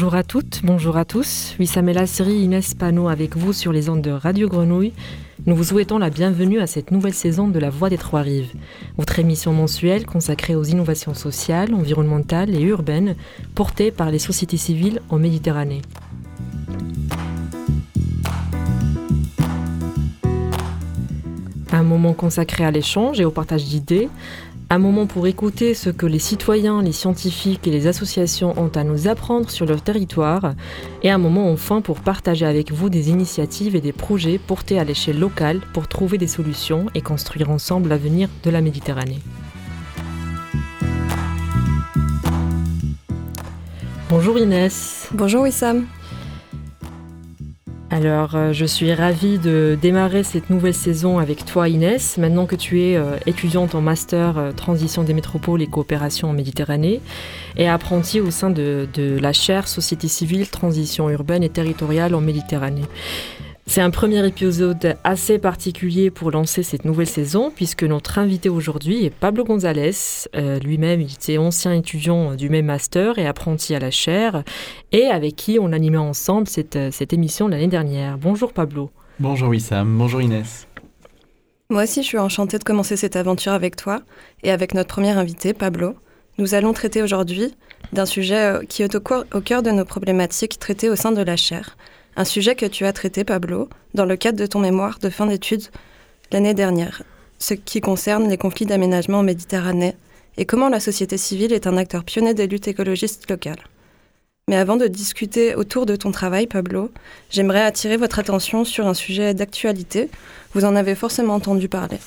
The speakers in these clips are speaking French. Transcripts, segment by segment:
Bonjour à toutes, bonjour à tous. Wissamela Siri, Inès Pano avec vous sur les ondes de Radio Grenouille. Nous vous souhaitons la bienvenue à cette nouvelle saison de La Voix des Trois Rives, votre émission mensuelle consacrée aux innovations sociales, environnementales et urbaines portées par les sociétés civiles en Méditerranée. Un moment consacré à l'échange et au partage d'idées, un moment pour écouter ce que les citoyens, les scientifiques et les associations ont à nous apprendre sur leur territoire, et un moment enfin pour partager avec vous des initiatives et des projets portés à l'échelle locale pour trouver des solutions et construire ensemble l'avenir de la Méditerranée. Bonjour Inès. Bonjour Wissam. Alors, euh, je suis ravie de démarrer cette nouvelle saison avec toi, Inès. Maintenant que tu es euh, étudiante en master euh, transition des métropoles et coopération en Méditerranée et apprentie au sein de, de la chaire Société civile, transition urbaine et territoriale en Méditerranée. C'est un premier épisode assez particulier pour lancer cette nouvelle saison, puisque notre invité aujourd'hui est Pablo González. Euh, lui-même, il était ancien étudiant du même master et apprenti à la chaire, et avec qui on animait ensemble cette, cette émission l'année dernière. Bonjour Pablo. Bonjour Wissam, bonjour Inès. Moi aussi, je suis enchantée de commencer cette aventure avec toi et avec notre premier invité, Pablo. Nous allons traiter aujourd'hui d'un sujet euh, qui est au cœur de nos problématiques traitées au sein de la chaire, un sujet que tu as traité, Pablo, dans le cadre de ton mémoire de fin d'études l'année dernière, ce qui concerne les conflits d'aménagement en Méditerranée et comment la société civile est un acteur pionnier des luttes écologistes locales. Mais avant de discuter autour de ton travail, Pablo, j'aimerais attirer votre attention sur un sujet d'actualité. Vous en avez forcément entendu parler.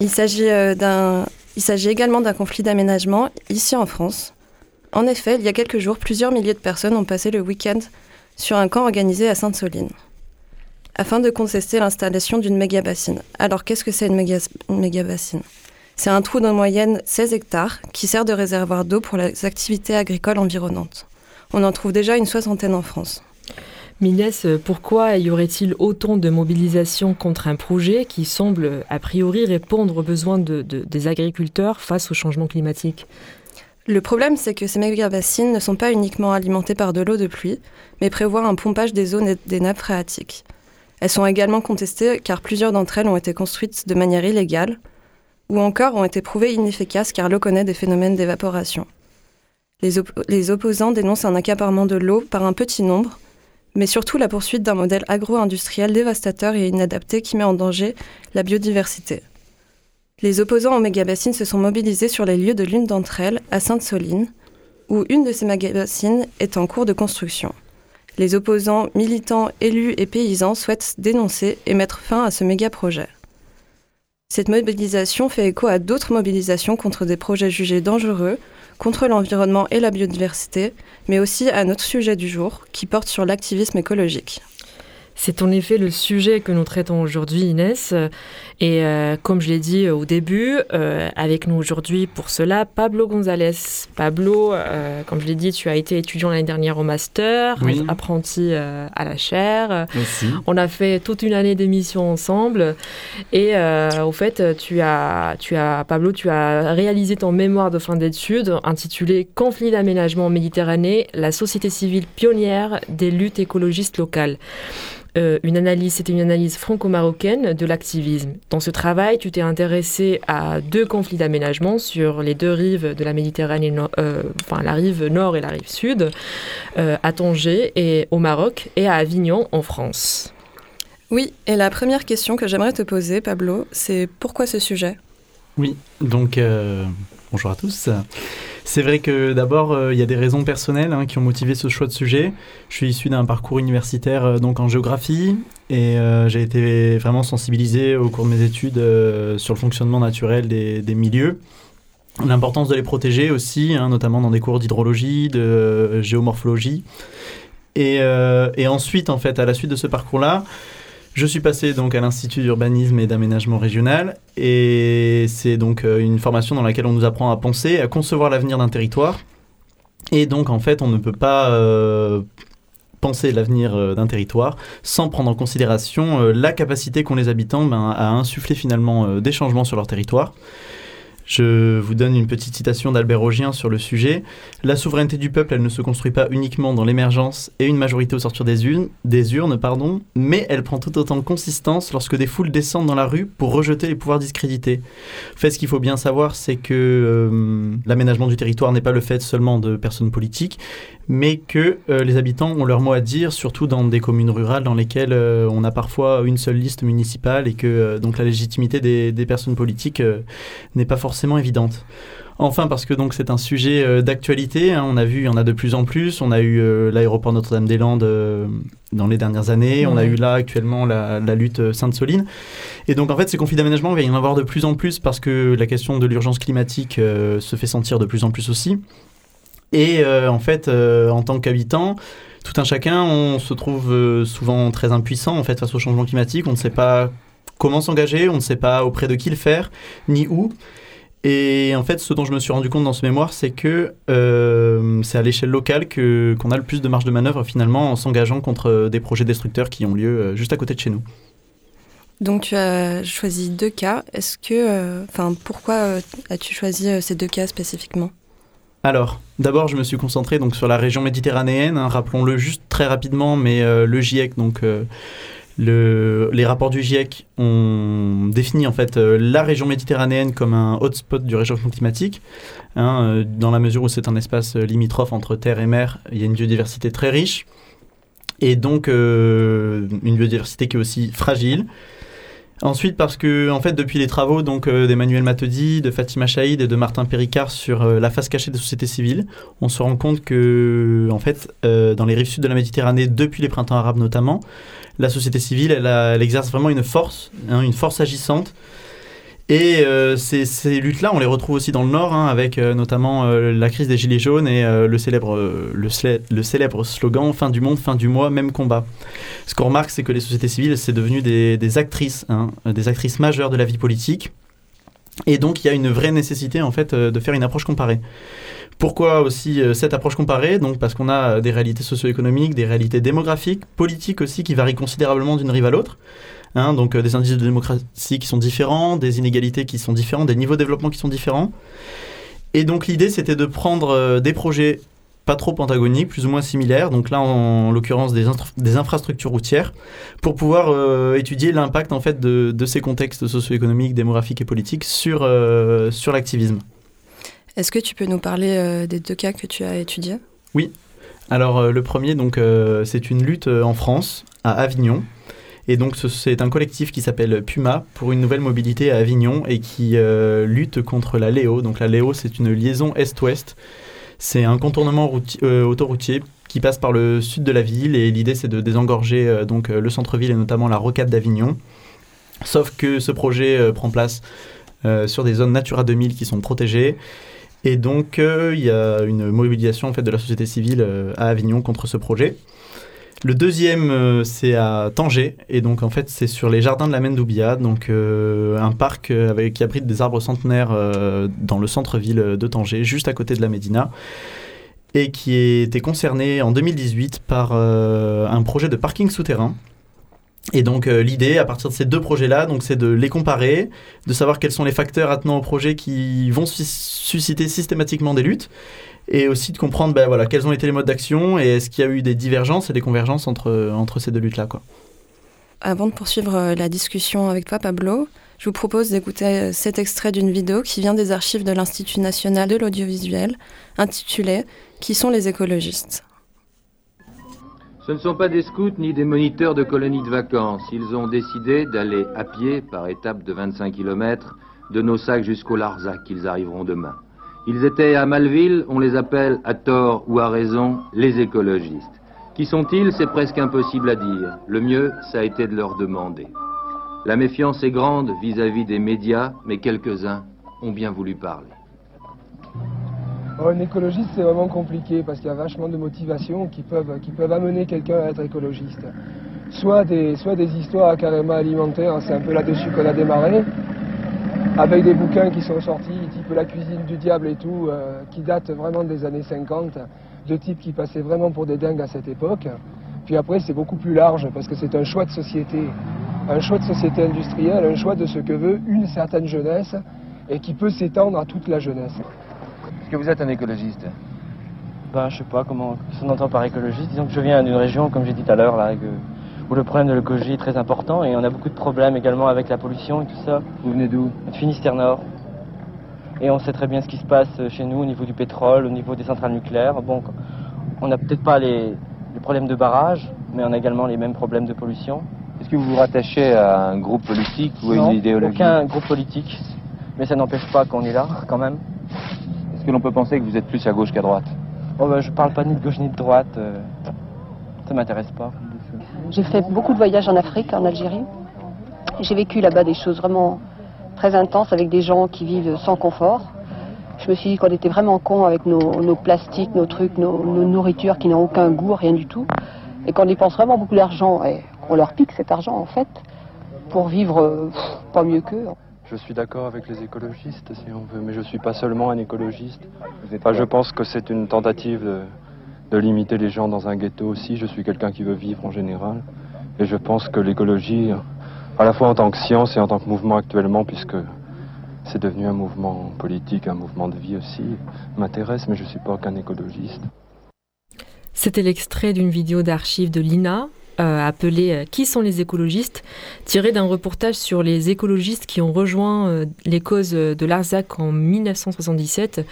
Il s'agit, euh, d'un... Il s'agit également d'un conflit d'aménagement ici en France, en effet, il y a quelques jours, plusieurs milliers de personnes ont passé le week-end sur un camp organisé à Sainte-Soline, afin de contester l'installation d'une méga-bassine. Alors, qu'est-ce que c'est une méga-bassine? C'est un trou d'en moyenne 16 hectares qui sert de réservoir d'eau pour les activités agricoles environnantes. On en trouve déjà une soixantaine en France. Minès, pourquoi y aurait-il autant de mobilisation contre un projet qui semble a priori répondre aux besoins des agriculteurs face au changement climatique? Le problème, c'est que ces méga-bassines ne sont pas uniquement alimentées par de l'eau de pluie, mais prévoient un pompage des zones et des nappes phréatiques. Elles sont également contestées car plusieurs d'entre elles ont été construites de manière illégale, ou encore ont été prouvées inefficaces car l'eau connaît des phénomènes d'évaporation. Les, les, opposants dénoncent un accaparement de l'eau par un petit nombre, mais surtout la poursuite d'un modèle agro-industriel dévastateur et inadapté qui met en danger la biodiversité. Les opposants aux mégabassines se sont mobilisés sur les lieux de l'une d'entre elles, à Sainte-Soline, où une de ces mégabassines est en cours de construction. Les opposants, militants, élus et paysans souhaitent dénoncer et mettre fin à ce méga-projet. Cette mobilisation fait écho à d'autres mobilisations contre des projets jugés dangereux, contre l'environnement et la biodiversité, mais aussi à notre sujet du jour, qui porte sur l'activisme écologique. C'est en effet le sujet que nous traitons aujourd'hui, Inès. Et euh, comme je l'ai dit au début, euh, avec nous aujourd'hui pour cela, Pablo González. Pablo, euh, comme je l'ai dit, tu as été étudiant l'année dernière au master, apprenti à la chaire. On a fait toute une année d'émissions ensemble. Et au fait, tu as, tu as, Pablo, tu as réalisé ton mémoire de fin d'études intitulé Conflit d'aménagement en Méditerranée, la société civile pionnière des luttes écologistes locales. Euh, une analyse, c'était une analyse franco-marocaine de l'activisme. Dans ce travail, tu t'es intéressé à deux conflits d'aménagement sur les deux rives de la Méditerranée, euh, enfin la rive nord et la rive sud, euh, à Tanger et au Maroc et à Avignon en France. Oui, et la première question que j'aimerais te poser, Pablo, c'est pourquoi ce sujet? Oui, donc bonjour à tous. C'est vrai que d'abord, euh, il y a des raisons personnelles hein, qui ont motivé ce choix de sujet. Je suis issu d'un parcours universitaire euh, donc en géographie et euh, j'ai été vraiment sensibilisé au cours de mes études sur le fonctionnement naturel des, milieux. L'importance de les protéger aussi, hein, notamment dans des cours d'hydrologie, de géomorphologie. Et, et, ensuite, en fait, à la suite de ce parcours-là, je suis passé donc à l'Institut d'urbanisme et d'aménagement régional et c'est donc euh, une formation dans laquelle on nous apprend à penser, à concevoir l'avenir d'un territoire. Et donc en fait, on ne peut pas euh, penser l'avenir euh, d'un territoire sans prendre en considération la capacité qu'ont les habitants ben, à insuffler finalement des changements sur leur territoire. Je vous donne une petite citation d'Albert Augien sur le sujet. La souveraineté du peuple, elle ne se construit pas uniquement dans l'émergence et une majorité au sortir des urnes, des urnes pardon, mais elle prend tout autant de consistance lorsque des foules descendent dans la rue pour rejeter les pouvoirs discrédités. Fait, ce qu'il faut bien savoir, c'est que euh, l'aménagement du territoire n'est pas le fait seulement de personnes politiques, mais que euh, les habitants ont leur mot à dire, surtout dans des communes rurales dans lesquelles euh, on a parfois une seule liste municipale et que donc la légitimité des, des personnes politiques n'est pas forcément évidente. Enfin, parce que donc c'est un sujet euh, d'actualité. Hein. on a vu, il y en a de plus en plus. On a eu euh, l'aéroport Notre-Dame-des-Landes euh, dans les dernières années. On a eu là actuellement la, lutte Sainte-Soline. Et donc en fait, ces conflits d'aménagement, il va y en avoir de plus en plus parce que la question de l'urgence climatique se fait sentir de plus en plus aussi. Et en fait, en tant qu'habitant, tout un chacun, on se trouve souvent très impuissant en fait face au changement climatique. On ne sait pas comment s'engager, on ne sait pas auprès de qui le faire, ni où. Et en fait, ce dont je me suis rendu compte dans ce mémoire, c'est que euh, c'est à l'échelle locale que, qu'on a le plus de marge de manœuvre finalement en s'engageant contre des projets destructeurs qui ont lieu euh, juste à côté de chez nous. Donc tu as choisi deux cas. Est-ce que, euh, enfin, pourquoi as-tu choisi ces deux cas spécifiquement? Alors, d'abord, je me suis concentré donc sur la région méditerranéenne. Hein, rappelons-le juste très rapidement, mais le GIEC, donc les rapports du GIEC ont défini en fait euh, la région méditerranéenne comme un hotspot du réchauffement climatique, hein, euh, dans la mesure où c'est un espace limitrophe entre terre et mer. Il y a une biodiversité très riche et donc euh, une biodiversité qui est aussi fragile. Ensuite, parce que, en fait, depuis les travaux donc d'Emmanuel Matedi, de Fatima Chaïd et de Martin Péricard sur la face cachée des sociétés civiles, on se rend compte que, en fait, dans les rives sud de la Méditerranée, depuis les printemps arabes notamment, la société civile, elle, exerce vraiment une force, hein, une force agissante. Et euh, ces, luttes-là, on les retrouve aussi dans le Nord, hein, avec euh, notamment euh, la crise des Gilets jaunes et le, célèbre, le, célèbre slogan Fin du monde, fin du mois, même combat. Ce qu'on remarque, c'est que les sociétés civiles, c'est devenu des, actrices, hein, des actrices majeures de la vie politique. Et donc, il y a une vraie nécessité, en fait, de faire une approche comparée. Pourquoi aussi cette approche comparée? Donc parce qu'on a des réalités socio-économiques, des réalités démographiques, politiques aussi qui varient considérablement d'une rive à l'autre. Hein, donc euh, des indices de démocratie qui sont différents, des inégalités qui sont différents, des niveaux de développement qui sont différents. Et donc l'idée c'était de prendre des projets pas trop antagoniques, plus ou moins similaires, donc là en, l'occurrence des, des, infrastructures routières, pour pouvoir étudier l'impact en fait de, de ces contextes socio-économiques, démographiques et politiques sur, sur l'activisme. Est-ce que tu peux nous parler euh, des deux cas que tu as étudiés? Oui. Alors euh, le premier, donc, euh, c'est une lutte en France, à Avignon. Et donc c'est un collectif qui s'appelle Puma pour une nouvelle mobilité à Avignon et qui lutte contre la Léo. Donc la Léo, c'est une liaison est-ouest. C'est un contournement autoroutier qui passe par le sud de la ville et l'idée c'est de désengorger donc le centre-ville et notamment la rocade d'Avignon. Sauf que ce projet prend place sur des zones Natura 2000 qui sont protégées et donc, euh, il y a une mobilisation en fait, de la société civile euh, à Avignon contre ce projet. Le deuxième, euh, c'est à Tanger, et donc en fait, c'est sur les jardins de la Mendoubia, donc un parc avec, qui abrite des arbres centenaires dans le centre-ville de Tanger, juste à côté de la Médina, et qui était concerné en 2018 par un projet de parking souterrain. Et donc euh, l'idée à partir de ces deux projets-là, c'est de les comparer, de savoir quels sont les facteurs attenant au projet qui vont susciter systématiquement des luttes, et aussi de comprendre ben, voilà, quels ont été les modes d'action et est-ce qu'il y a eu des divergences et des convergences entre, entre ces deux luttes-là. Quoi. Avant de poursuivre euh, la discussion avec toi, Pablo, je vous propose d'écouter euh, cet extrait d'une vidéo qui vient des archives de l'Institut national de l'audiovisuel, intitulée Qui sont les écologistes? Ce ne sont pas des scouts ni des moniteurs de colonies de vacances. Ils ont décidé d'aller à pied, par étapes de 25 km, de nos sacs jusqu'au Larzac, qu'ils arriveront demain. Ils étaient à Malville, on les appelle, à tort ou à raison, les écologistes. Qui sont-ils C'est presque impossible à dire. Le mieux, ça a été de leur demander. La méfiance est grande vis-à-vis -vis des médias, mais quelques-uns ont bien voulu parler. Oh, un écologiste, c'est vraiment compliqué parce qu'il y a vachement de motivations qui peuvent, qui peuvent amener quelqu'un à être écologiste. Soit des, soit des histoires carrément alimentaires, c'est un peu là-dessus qu'on a démarré, avec des bouquins qui sont sortis, type La cuisine du diable et tout, euh, qui datent vraiment des années 50, de types qui passaient vraiment pour des dingues à cette époque. Puis après, c'est beaucoup plus large parce que c'est un choix de société, un choix de société industrielle, un choix de ce que veut une certaine jeunesse et qui peut s'étendre à toute la jeunesse. Est-ce que vous êtes un écologiste? Ben, je sais pas comment on entend par écologiste. Disons que je viens d'une région, comme j'ai dit tout à l'heure, là, où le problème de l'écologie est très important et on a beaucoup de problèmes également avec la pollution et tout ça. Vous venez d'où? De Finistère Nord. Et on sait très bien ce qui se passe chez nous au niveau du pétrole, au niveau des centrales nucléaires. Bon, on n'a peut-être pas les, problèmes de barrage, mais on a également les mêmes problèmes de pollution. Est-ce que vous vous rattachez à un groupe politique ou à une idéologie? aucun groupe politique, mais ça n'empêche pas qu'on est là quand même. Est-ce que l'on peut penser que vous êtes plus à gauche qu'à droite? Oh ben, Je parle pas ni de gauche ni de droite, euh, ça m'intéresse pas. J'ai fait beaucoup de voyages en Afrique, en Algérie. J'ai vécu là-bas des choses vraiment très intenses avec des gens qui vivent sans confort. Je me suis dit qu'on était vraiment cons avec nos, plastiques, nos trucs, nos, nourritures qui n'ont aucun goût, rien du tout. Et qu'on dépense vraiment beaucoup d'argent et qu'on leur pique cet argent en fait pour vivre pas mieux qu'eux. Je suis d'accord avec les écologistes si on veut, mais je ne suis pas seulement un écologiste. je pense que c'est une tentative de, de limiter les gens dans un ghetto aussi. Je suis quelqu'un qui veut vivre en général. Et je pense que l'écologie, à la fois en tant que science et en tant que mouvement actuellement, puisque c'est devenu un mouvement politique, un mouvement de vie aussi, m'intéresse, mais je ne suis pas qu'un écologiste. C'était l'extrait d'une vidéo d'archives de l'INA euh, appelé euh, Qui sont les écologistes tiré d'un reportage sur les écologistes qui ont rejoint euh, les causes de l'Arzac en 1977.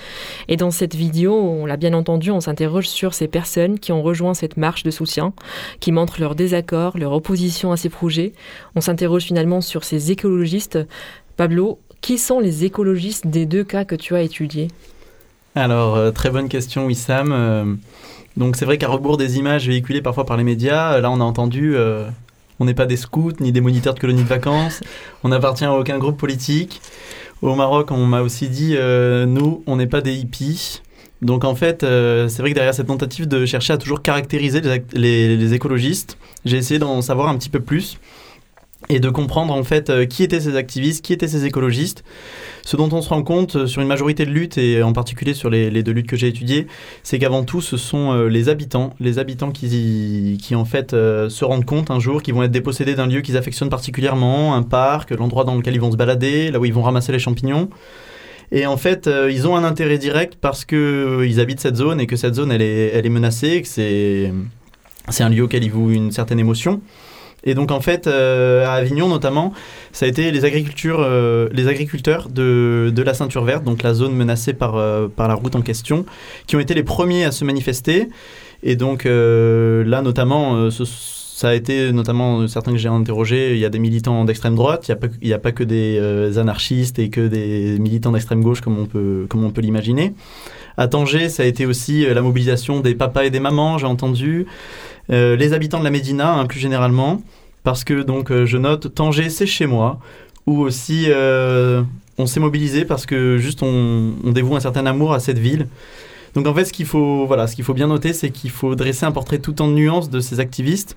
Et dans cette vidéo, on l'a bien entendu, on s'interroge sur ces personnes qui ont rejoint cette marche de soutien, qui montrent leur désaccord, leur opposition à ces projets. On s'interroge finalement sur ces écologistes. Pablo, qui sont les écologistes des deux cas que tu as étudiés? Alors, très bonne question, Wissam. Donc c'est vrai qu'à rebours des images véhiculées parfois par les médias, là on a entendu euh, on n'est pas des scouts ni des moniteurs de colonies de vacances, on n'appartient à aucun groupe politique. Au Maroc, on m'a aussi dit euh, nous, on n'est pas des hippies. Donc en fait, euh, c'est vrai que derrière cette tentative de chercher à toujours caractériser les écologistes, j'ai essayé d'en savoir un petit peu plus et de comprendre en fait euh, qui étaient ces activistes, qui étaient ces écologistes. Ce dont on se rend compte euh, sur une majorité de luttes, et en particulier sur les, deux luttes que j'ai étudiées, c'est qu'avant tout, ce sont euh, les habitants, les habitants qui, en fait se rendent compte un jour qu'ils vont être dépossédés d'un lieu qu'ils affectionnent particulièrement, un parc, l'endroit dans lequel ils vont se balader, là où ils vont ramasser les champignons. Et en fait, ils ont un intérêt direct parce qu'ils habitent cette zone et que cette zone, elle est, elle est menacée, que c'est, c'est un lieu auquel ils vouent une certaine émotion. Et donc en fait, euh, à Avignon notamment, ça a été les, euh, les agriculteurs de, la ceinture verte, donc la zone menacée par, euh, par la route en question, qui ont été les premiers à se manifester. Et donc là notamment, ça a été notamment certains que j'ai interrogés, il y a des militants d'extrême droite, il n'y a, pas que des anarchistes et que des militants d'extrême gauche comme on peut, comme on peut l'imaginer. À Tanger, ça a été aussi la mobilisation des papas et des mamans, j'ai entendu. Les habitants de la Médina, plus généralement parce que donc euh, je note Tanger c'est chez moi ou aussi euh, on s'est mobilisé parce que juste on, dévoue un certain amour à cette ville. Donc en fait ce qu'il faut voilà ce qu'il faut bien noter c'est qu'il faut dresser un portrait tout en nuances de ces activistes.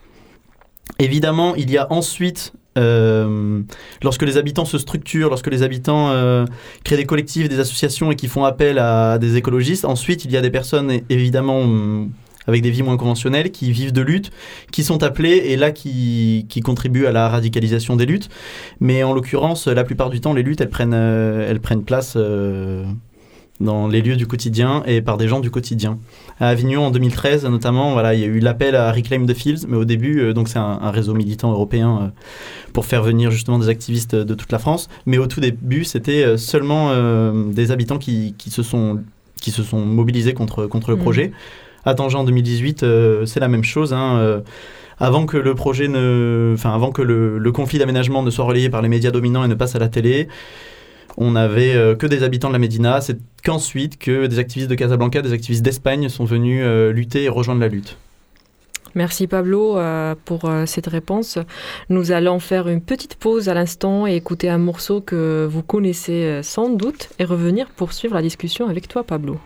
Évidemment il y a ensuite euh, lorsque les habitants se structurent, lorsque les habitants créent des collectifs, des associations et qui font appel à des écologistes, ensuite il y a des personnes évidemment avec des vies moins conventionnelles, qui vivent de lutte, qui sont appelés et là qui, qui contribuent à la radicalisation des luttes. Mais en l'occurrence, la plupart du temps, les luttes, elles prennent, euh, elles prennent place euh, dans les lieux du quotidien et par des gens du quotidien. À Avignon, en 2013, notamment, voilà, il y a eu l'appel à Reclaim the Fields, mais au début, euh, donc c'est un, réseau militant européen pour faire venir justement des activistes de toute la France. Mais au tout début, c'était seulement des habitants qui, qui, se sont, qui se sont mobilisés contre, contre le mmh. projet. À Tanger en 2018, euh, c'est la même chose. Hein, euh, avant que le projet ne, enfin avant que le, conflit d'aménagement ne soit relayé par les médias dominants et ne passe à la télé, on n'avait euh, que des habitants de la Médina. C'est qu'ensuite que des activistes de Casablanca, des activistes d'Espagne sont venus lutter et rejoindre la lutte. Merci Pablo pour cette réponse. Nous allons faire une petite pause à l'instant et écouter un morceau que vous connaissez sans doute et revenir poursuivre la discussion avec toi Pablo.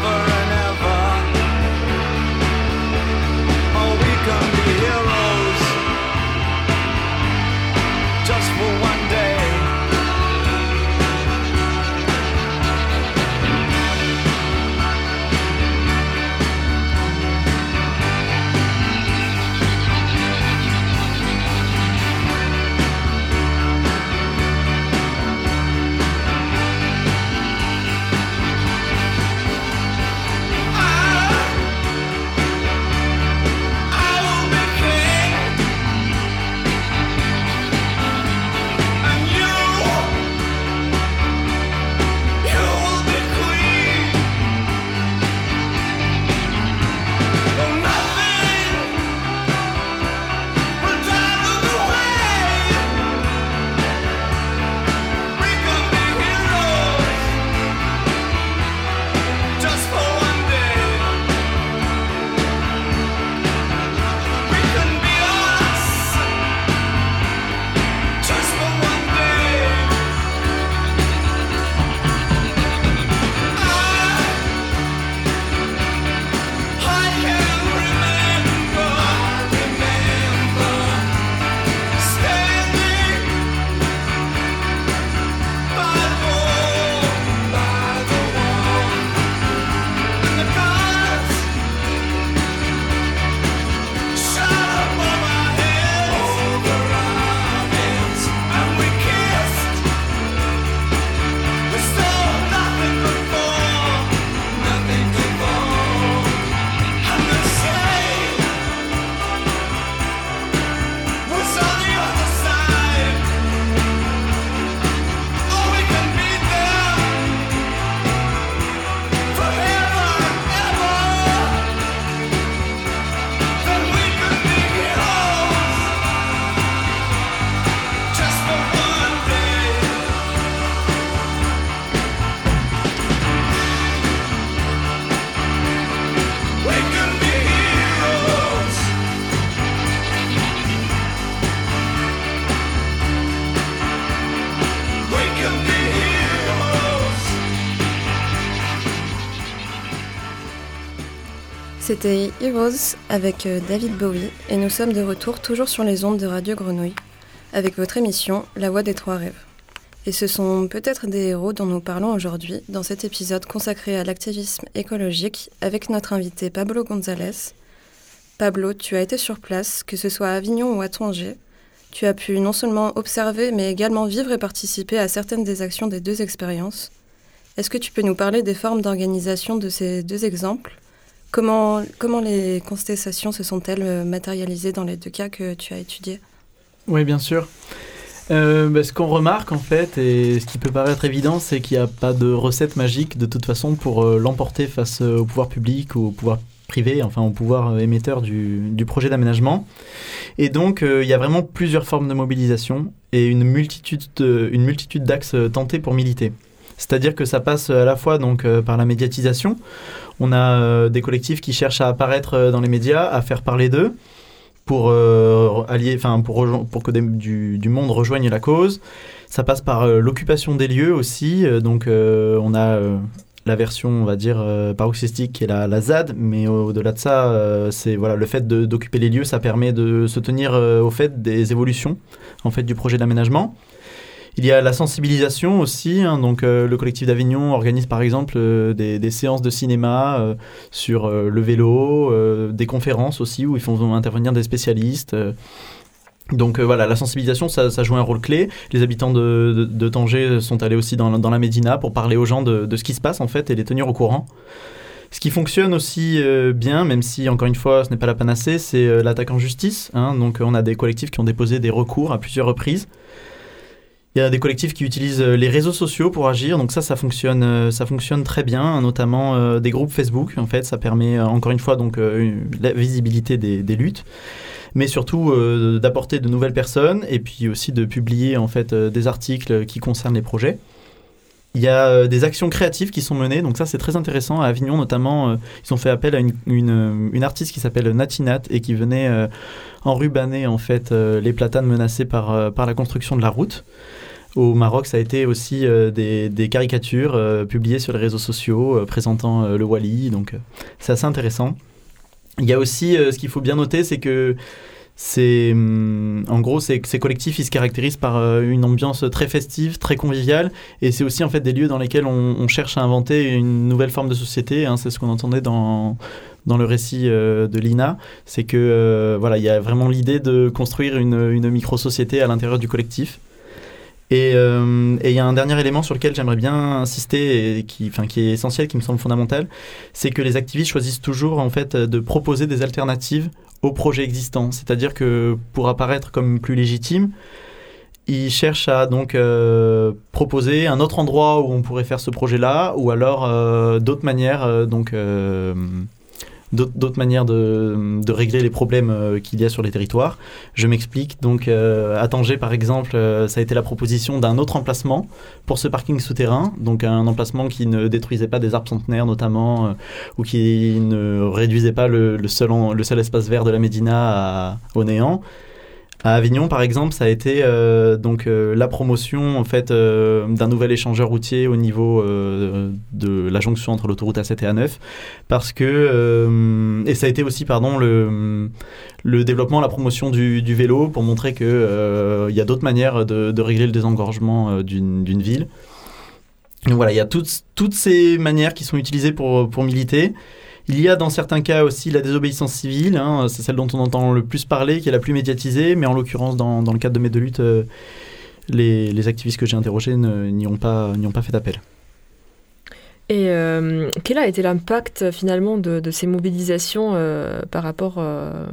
over C'était Heroes avec euh, David Bowie et nous sommes de retour toujours sur les ondes de Radio Grenouille avec votre émission La Voix des Trois Rêves. Et ce sont peut-être des héros dont nous parlons aujourd'hui dans cet épisode consacré à l'activisme écologique avec notre invité Pablo González. Pablo, tu as été sur place, que ce soit à Avignon ou à Tanger. Tu as pu non seulement observer mais également vivre et participer à certaines des actions des deux expériences. Est-ce que tu peux nous parler des formes d'organisation de ces deux exemples? Comment, comment les contestations se sont-elles euh, matérialisées dans les deux cas que tu as étudiés? Oui, bien sûr. Euh, bah, ce qu'on remarque en fait, et ce qui peut paraître évident, c'est qu'il n'y a pas de recette magique de toute façon pour euh, l'emporter face au pouvoir public ou au pouvoir privé, enfin au pouvoir émetteur du, du projet d'aménagement. Et donc il y a vraiment plusieurs formes de mobilisation et une multitude, de- une multitude d'axes tentés pour militer. C'est-à-dire que ça passe à la fois donc euh, par la médiatisation. On a euh, des collectifs qui cherchent à apparaître euh, dans les médias, à faire parler d'eux, pour allier, enfin pour, que du, monde rejoigne la cause. Ça passe par l'occupation des lieux aussi. donc on a la version, on va dire, paroxystique qui est la, la ZAD, mais au-delà de ça, c'est voilà, le fait d'occuper les lieux, ça permet de se tenir au fait des évolutions en fait du projet d'aménagement. Il y a la sensibilisation aussi, hein, donc euh, le collectif d'Avignon organise par exemple euh, des, séances de cinéma euh, sur le vélo, des conférences aussi où ils font intervenir des spécialistes. donc voilà, la sensibilisation, ça, joue un rôle clé. Les habitants de, de, Tanger sont allés aussi dans, la Médina pour parler aux gens de, ce qui se passe en fait et les tenir au courant. Ce qui fonctionne aussi bien, même si encore une fois ce n'est pas la panacée, c'est l'attaque en justice. hein. donc on a des collectifs qui ont déposé des recours à plusieurs reprises. Il y a des collectifs qui utilisent euh, les réseaux sociaux pour agir, donc ça, ça fonctionne, euh, ça fonctionne très bien, notamment euh, des groupes Facebook. En fait, ça permet encore une fois donc la visibilité des, luttes, mais surtout d'apporter de nouvelles personnes et puis aussi de publier en fait des articles qui concernent les projets. Il y a des actions créatives qui sont menées, donc ça c'est très intéressant. À Avignon notamment, ils ont fait appel à une, une, artiste qui s'appelle Natinat et qui venait enrubanner en fait les platanes menacés par, par la construction de la route. Au Maroc, ça a été aussi euh, des, caricatures euh, publiées sur les réseaux sociaux euh, présentant le Wali, donc c'est assez intéressant. Il y a aussi, ce qu'il faut bien noter, c'est que c'est, hum, en gros, ces, collectifs, se caractérisent par une ambiance très festive, très conviviale, et c'est aussi en fait des lieux dans lesquels on, cherche à inventer une nouvelle forme de société. hein, c'est ce qu'on entendait dans dans le récit de Lina, c'est que voilà, il y a vraiment l'idée de construire une, une micro-société à l'intérieur du collectif. Et euh, et il y a un dernier élément sur lequel j'aimerais bien insister et qui, enfin, qui est essentiel, qui me semble fondamental, c'est que les activistes choisissent toujours en fait de proposer des alternatives aux projets existants. C'est-à-dire que pour apparaître comme plus légitime, ils cherchent à donc euh, proposer un autre endroit où on pourrait faire ce projet-là, ou alors euh, d'autres manières, donc d'autres manières de, de régler les problèmes euh, qu'il y a sur les territoires. Je m'explique. Donc euh, à Tanger, par exemple, euh, ça a été la proposition d'un autre emplacement pour ce parking souterrain, donc un emplacement qui ne détruisait pas des arbres centenaires notamment, euh, ou qui ne réduisait pas le, le seul, le seul espace vert de la Médina à- au néant. À Avignon, par exemple, ça a été euh, donc euh, la promotion en fait euh, d'un nouvel échangeur routier au niveau de la jonction entre l'autoroute A7 et A9, parce que et ça a été aussi pardon le développement, la promotion du, vélo pour montrer que il y a d'autres manières de, de régler le désengorgement d'une d'une ville. Donc voilà, il y a toutes, toutes ces manières qui sont utilisées pour, pour militer. Il y a dans certains cas aussi la désobéissance civile, hein, c'est celle dont on entend le plus parler, qui est la plus médiatisée, mais en l'occurrence, dans, dans le cadre de mes deux luttes, euh, les, les activistes que j'ai interrogés n'y ont, pas- ont pas fait appel. Et euh, quel a été l'impact finalement de, de ces mobilisations euh, par rapport, euh,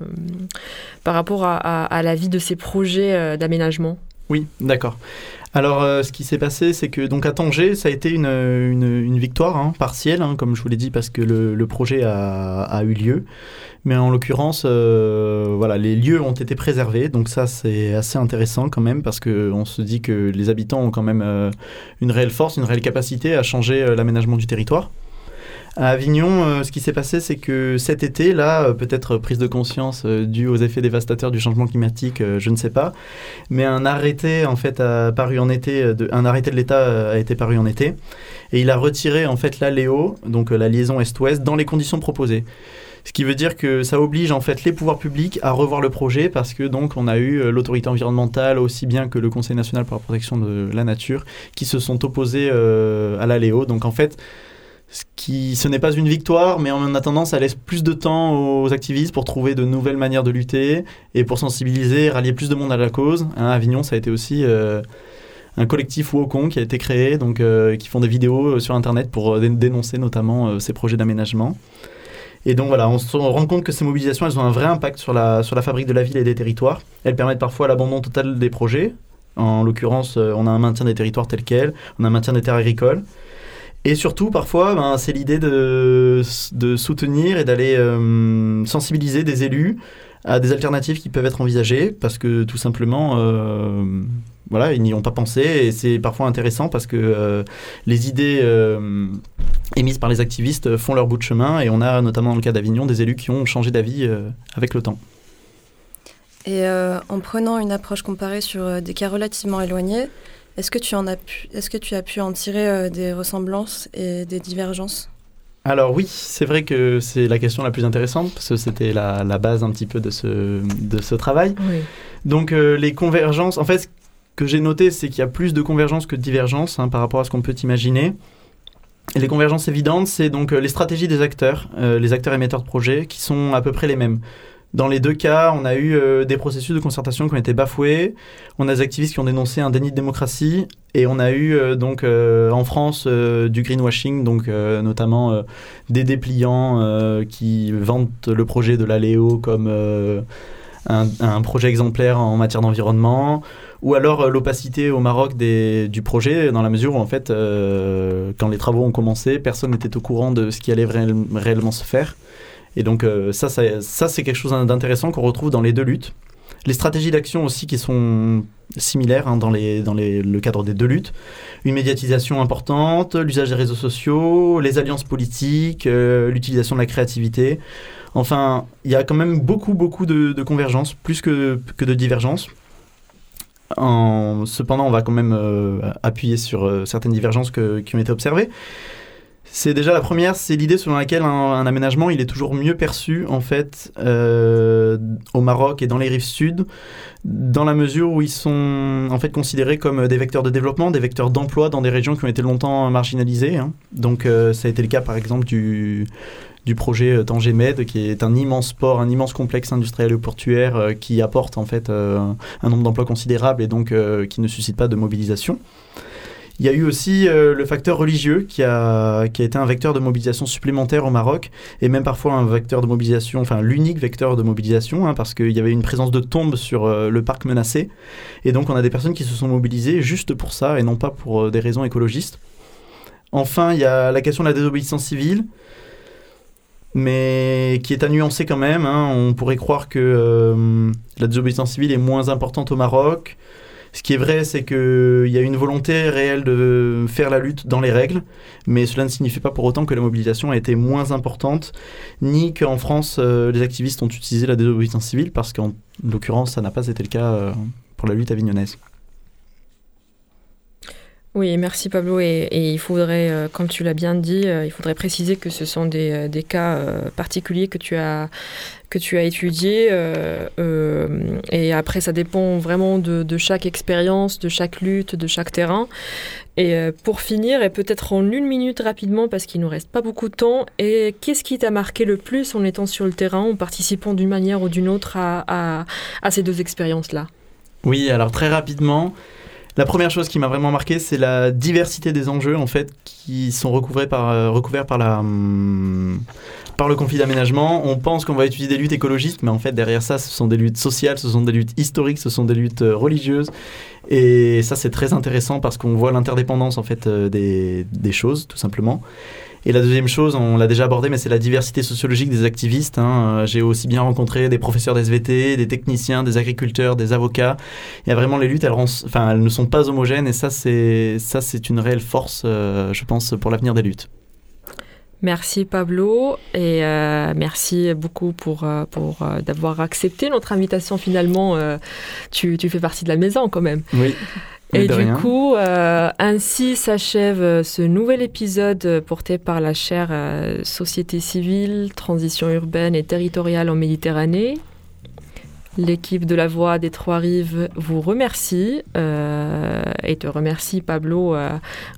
par rapport à, à- à la vie de ces projets d'aménagement? Oui, d'accord. Alors, euh, ce qui s'est passé, c'est que donc à Tanger, ça a été une, une, victoire hein, partielle, hein, comme je vous l'ai dit, parce que le, le projet a, a eu lieu. Mais en l'occurrence, euh, voilà, les lieux ont été préservés, donc ça c'est assez intéressant quand même, parce que on se dit que les habitants ont quand même euh, une réelle force, une réelle capacité à changer l'aménagement du territoire. À Avignon, euh, ce qui s'est passé, c'est que cet été, là, euh, peut-être prise de conscience euh, due aux effets dévastateurs du changement climatique, je ne sais pas, mais un arrêté en fait a paru en été, de, un arrêté de l'État a été paru en été, et il a retiré en fait la Léo, donc la liaison est-ouest, dans les conditions proposées. Ce qui veut dire que ça oblige en fait les pouvoirs publics à revoir le projet parce que donc on a eu l'autorité environnementale aussi bien que le Conseil national pour la protection de la nature qui se sont opposés à la Léo. Donc en fait, ce, ce n'est pas une victoire, mais en attendant, ça laisse plus de temps aux activistes pour trouver de nouvelles manières de lutter et pour sensibiliser, rallier plus de monde à la cause. Hein, à Avignon, ça a été aussi euh, un collectif Wokon qui a été créé, donc euh, qui font des vidéos euh, sur Internet pour dé- dénoncer notamment ces projets d'aménagement. Et donc voilà, on se rend compte que ces mobilisations, elles ont un vrai impact sur la, sur la fabrique de la ville et des territoires. Elles permettent parfois l'abandon total des projets. En l'occurrence, on a un maintien des territoires tels quels, on a un maintien des terres agricoles. Et surtout, parfois, ben, c'est l'idée de, soutenir et d'aller euh, sensibiliser des élus à des alternatives qui peuvent être envisagées, parce que tout simplement, euh, voilà, ils n'y ont pas pensé, et c'est parfois intéressant parce que euh, les idées émises par les activistes font leur bout de chemin, et on a notamment dans le cas d'Avignon des élus qui ont changé d'avis avec le temps. Et en prenant une approche comparée sur des cas relativement éloignés, est-ce que, tu en as pu, est-ce que tu as pu en tirer euh, des ressemblances et des divergences? Alors oui, c'est vrai que c'est la question la plus intéressante, parce que c'était la, la base un petit peu de ce, de ce travail. Oui. Donc euh, les convergences, en fait, ce que j'ai noté, c'est qu'il y a plus de convergences que de divergences hein, par rapport à ce qu'on peut imaginer. Et les convergences évidentes, c'est donc euh, les stratégies des acteurs, euh, les acteurs émetteurs de projets, qui sont à peu près les mêmes. Dans les deux cas, on a eu euh, des processus de concertation qui ont été bafoués, on a des activistes qui ont dénoncé un déni de démocratie, et on a eu euh, donc euh, en France du greenwashing, donc notamment des dépliants qui vantent le projet de la Léo comme un, projet exemplaire en matière d'environnement, ou alors l'opacité au Maroc du projet, dans la mesure où en fait, quand les travaux ont commencé, personne n'était au courant de ce qui allait réel- réellement se faire. Et donc euh, ça, ça, ça, c'est quelque chose d'intéressant qu'on retrouve dans les deux luttes. Les stratégies d'action aussi qui sont similaires hein, dans, le cadre des deux luttes. Une médiatisation importante, l'usage des réseaux sociaux, les alliances politiques, euh, l'utilisation de la créativité. Enfin, il y a quand même beaucoup, beaucoup de, de convergences, plus que, que de divergences. En- cependant, on va quand même euh, appuyer sur certaines divergences qui ont été observées. C'est déjà la première, c'est l'idée selon laquelle un, un aménagement il est toujours mieux perçu en fait euh, au Maroc et dans les rives sud, dans la mesure où ils sont en fait considérés comme des vecteurs de développement, des vecteurs d'emploi dans des régions qui ont été longtemps marginalisées. hein. Donc euh, ça a été le cas par exemple du du projet euh, Tanger Med, qui est un immense port, un immense complexe industriel et portuaire euh, qui apporte en fait euh, un nombre d'emplois considérable et donc euh, qui ne suscite pas de mobilisation. Il y a eu aussi euh, le facteur religieux qui a, qui a été un vecteur de mobilisation supplémentaire au Maroc et même parfois un vecteur de mobilisation, enfin l'unique vecteur de mobilisation hein, parce qu'il y avait une présence de tombes sur euh, le parc menacé et donc on a des personnes qui se sont mobilisées juste pour ça et non pas pour euh, des raisons écologistes. Enfin, il y a la question de la désobéissance civile mais qui est à nuancer quand même. hein. On pourrait croire que la désobéissance civile est moins importante au Maroc. Ce qui est vrai, c'est qu'il y a une volonté réelle de faire la lutte dans les règles, mais cela ne signifie pas pour autant que la mobilisation a été moins importante, ni qu'en France, euh, les activistes ont utilisé la désobéissance civile, parce qu'en l'occurrence, ça n'a pas été le cas euh, pour la lutte avignonnaise. Oui, merci Pablo. Et, il faudrait, euh, comme tu l'as bien dit, euh, il faudrait préciser que ce sont des, euh, cas particuliers que tu as, que tu as étudiés. et après, ça dépend vraiment de, chaque expérience, de chaque lutte, de chaque terrain. Et pour finir, et peut-être en une minute rapidement, parce qu'il nous reste pas beaucoup de temps, et qu'est-ce qui t'a marqué le plus en étant sur le terrain, en participant d'une manière ou d'une autre à ces deux expériences-là? Oui, alors très rapidement, la première chose qui m'a vraiment marqué, c'est la diversité des enjeux en fait qui sont euh, recouverts hum, par le conflit d'aménagement. On pense qu'on va étudier des luttes écologistes, mais en fait derrière ça, ce sont des luttes sociales, ce sont des luttes historiques, ce sont des luttes euh, religieuses. Et ça, c'est très intéressant parce qu'on voit l'interdépendance en fait euh, des choses, tout simplement. Et la deuxième chose, on l'a déjà abordé, mais c'est la diversité sociologique des activistes. hein. Euh, J'ai aussi bien rencontré des professeurs d'SVT, des techniciens, des agriculteurs, des avocats. Il y a vraiment les luttes, elles, rend- enfin, elles ne sont pas homogènes et ça, c'est ça, c'est une réelle force, euh, je pense, pour l'avenir des luttes. Merci Pablo et euh, merci beaucoup pour, pour euh, d'avoir accepté notre invitation finalement. euh, tu, tu fais partie de la maison quand même. Oui. Et du coup, euh, ainsi s'achève euh, ce nouvel épisode euh, porté par la chaire euh, Société civile, transition urbaine et territoriale en Méditerranée. L'équipe de la Voix des Trois-Rives vous remercie euh, et te remercie Pablo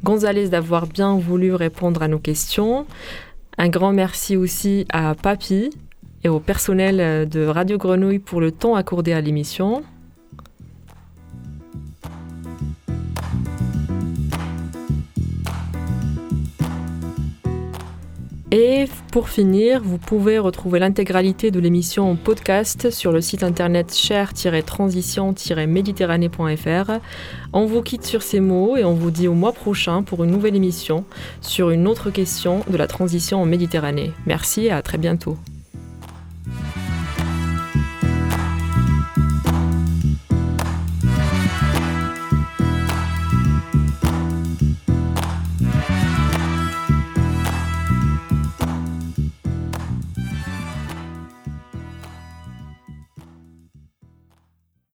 González d'avoir bien voulu répondre à nos questions. Un grand merci aussi à Papy et au personnel de Radio Grenouille pour le temps accordé à l'émission. Et pour finir, vous pouvez retrouver l'intégralité de l'émission en podcast sur le site internet cher-transition-méditerranée.fr. On vous quitte sur ces mots et on vous dit au mois prochain pour une nouvelle émission sur une autre question de la transition en Méditerranée. Merci et à très bientôt.